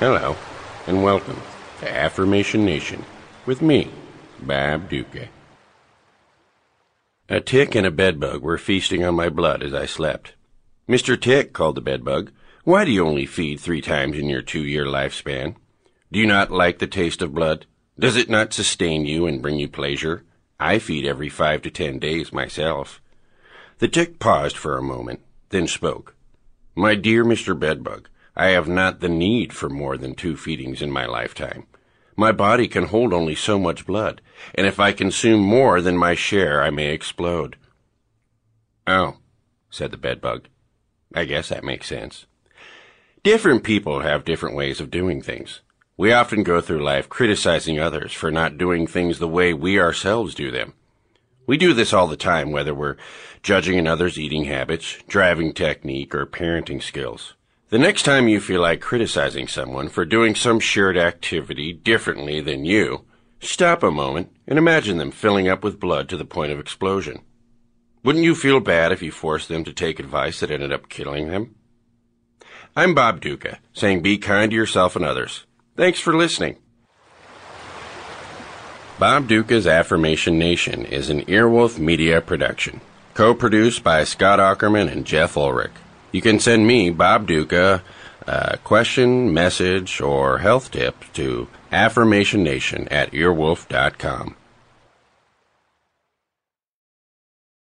Hello, and welcome to Affirmation Nation with me, Bob Duca. A tick and a bedbug were feasting on my blood as I slept. Mr. Tick called the bedbug, why do you only feed three times in your two-year lifespan? Do you not like the taste of blood? Does it not sustain you and bring you pleasure? I feed every five to ten days myself. The tick paused for a moment, then spoke. My dear Mr. Bedbug, I have not the need for more than two feedings in my lifetime. My body can hold only so much blood, and if I consume more than my share, I may explode. Oh, said the bedbug. I guess that makes sense. Different people have different ways of doing things. We often go through life criticizing others for not doing things the way we ourselves do them. We do this all the time, whether we're judging another's eating habits, driving technique, or parenting skills. The next time you feel like criticizing someone for doing some shared activity differently than you, stop a moment and imagine them filling up with blood to the point of explosion. Wouldn't you feel bad if you forced them to take advice that ended up killing them? I'm Bob Duca, saying be kind to yourself and others. Thanks for listening. Bob Duca's Affirmation Nation is an Earwolf Media production, co-produced by Scott Aukerman and Jeff Ulrich. You can send me, Bob Duca, a question, message, or health tip to affirmationnation at earwolf.com.